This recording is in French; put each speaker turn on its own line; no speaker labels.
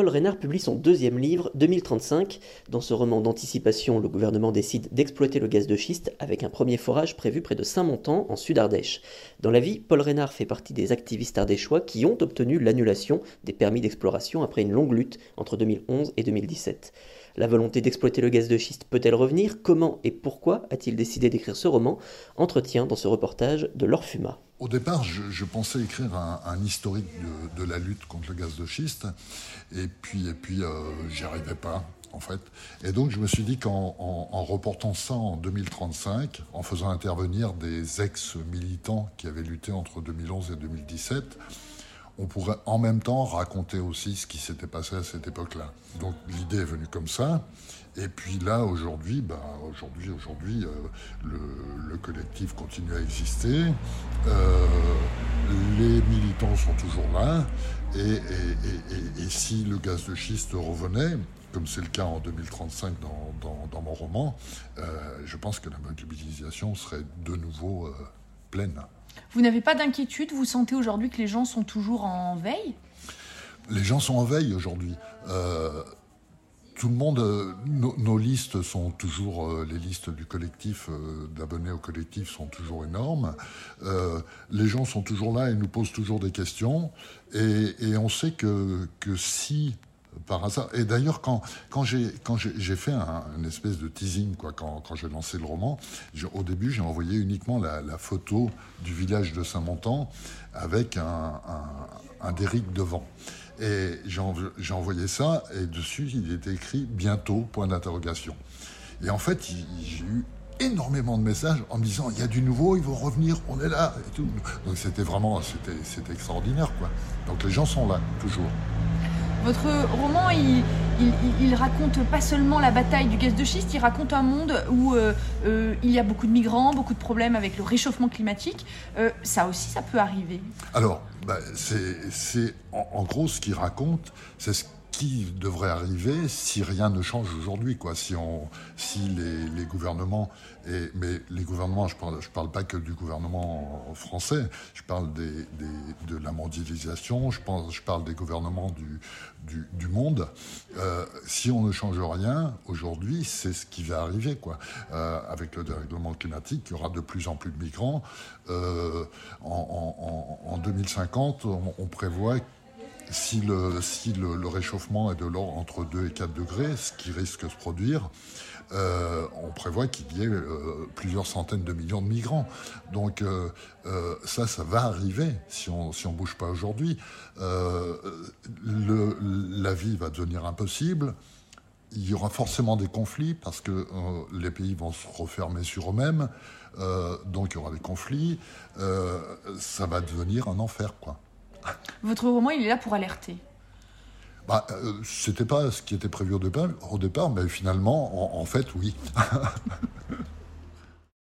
Paul Reynard publie son deuxième livre, 2035. Dans ce roman d'anticipation, le gouvernement décide d'exploiter le gaz de schiste avec un premier forage prévu près de Saint-Montan, en Sud-Ardèche. Dans la vie, Paul Reynard fait partie des activistes ardéchois qui ont obtenu l'annulation des permis d'exploration après une longue lutte entre 2011 et 2017. La volonté d'exploiter le gaz de schiste peut-elle revenir? Comment et pourquoi a-t-il décidé d'écrire ce roman? Entretien dans ce reportage de Laure Fuma.
Au départ, je, pensais écrire un, historique de, la lutte contre le gaz de schiste, et puis, et puis euh, j'y arrivais pas, en fait. Et donc, je me suis dit qu'en en, reportant ça en 2035, en faisant intervenir des ex-militants qui avaient lutté entre 2011 et 2017, on pourrait en même temps raconter aussi ce qui s'était passé à cette époque-là. Donc l'idée est venue comme ça. Et puis là, aujourd'hui, bah, aujourd'hui, aujourd'hui, euh, le, collectif continue à exister. Euh, les militants sont toujours là. Et, si le gaz de schiste revenait, comme c'est le cas en 2035 dans, mon roman, euh, je pense que la mobilisation serait de nouveau pleine.
Vous n'avez pas d'inquiétude Vous sentez aujourd'hui que les gens sont toujours en veille?
Les gens sont en veille aujourd'hui. Euh, tout le monde, euh, nos, listes sont toujours, euh, les listes du collectif, d'abonnés au collectif sont toujours énormes. les gens sont toujours là et nous posent toujours des questions. Et, on sait que si par hasard. Et d'ailleurs, quand, quand j'ai fait un, une espèce de teasing, quoi, quand, quand j'ai lancé le roman, au début, j'ai envoyé uniquement la, photo du village de Saint-Montan avec un, un, un derrick devant. Et j'ai envoyé ça, et dessus, il était écrit bientôt, point d'interrogation. Et en fait, j'ai eu énormément de messages en me disant il y a du nouveau, ils vont revenir, on est là et tout. Donc c'était vraiment, c'était extraordinaire quoi. Donc les gens sont là toujours.
Votre roman, il, raconte pas seulement la bataille du gaz de schiste, il raconte un monde où euh, euh, il y a beaucoup de migrants, beaucoup de problèmes avec le réchauffement climatique. Euh, ça aussi, ça peut arriver.
Alors, bah, c'est en, gros ce qu'il raconte, c'est ce qui devrait arriver si rien ne change aujourd'hui, quoi. Si on, si les, les gouvernements et, mais les gouvernements, je parle, je parle pas que du gouvernement français, je parle des, de la mondialisation, je pense, je parle des gouvernements du, du, monde. Euh, si on ne change rien aujourd'hui, c'est ce qui va arriver, quoi. Euh, avec le dérèglement climatique, il y aura de plus en plus de migrants. Euh, en, en, en, 2050, on, on prévoit si le, réchauffement est de l'ordre entre 2 et 4 degrés, ce qui risque de se produire, euh, on prévoit qu'il y ait euh, plusieurs centaines de millions de migrants. Donc euh, ça, ça va arriver si on on bouge pas aujourd'hui. la vie va devenir impossible. Il y aura forcément des conflits parce que les pays vont se refermer sur eux-mêmes. donc il y aura des conflits. ça va devenir un enfer, quoi.
Votre roman, il est là pour alerter.
Bah, euh, c'était pas ce qui était prévu au départ, au départ mais finalement, en, fait, oui.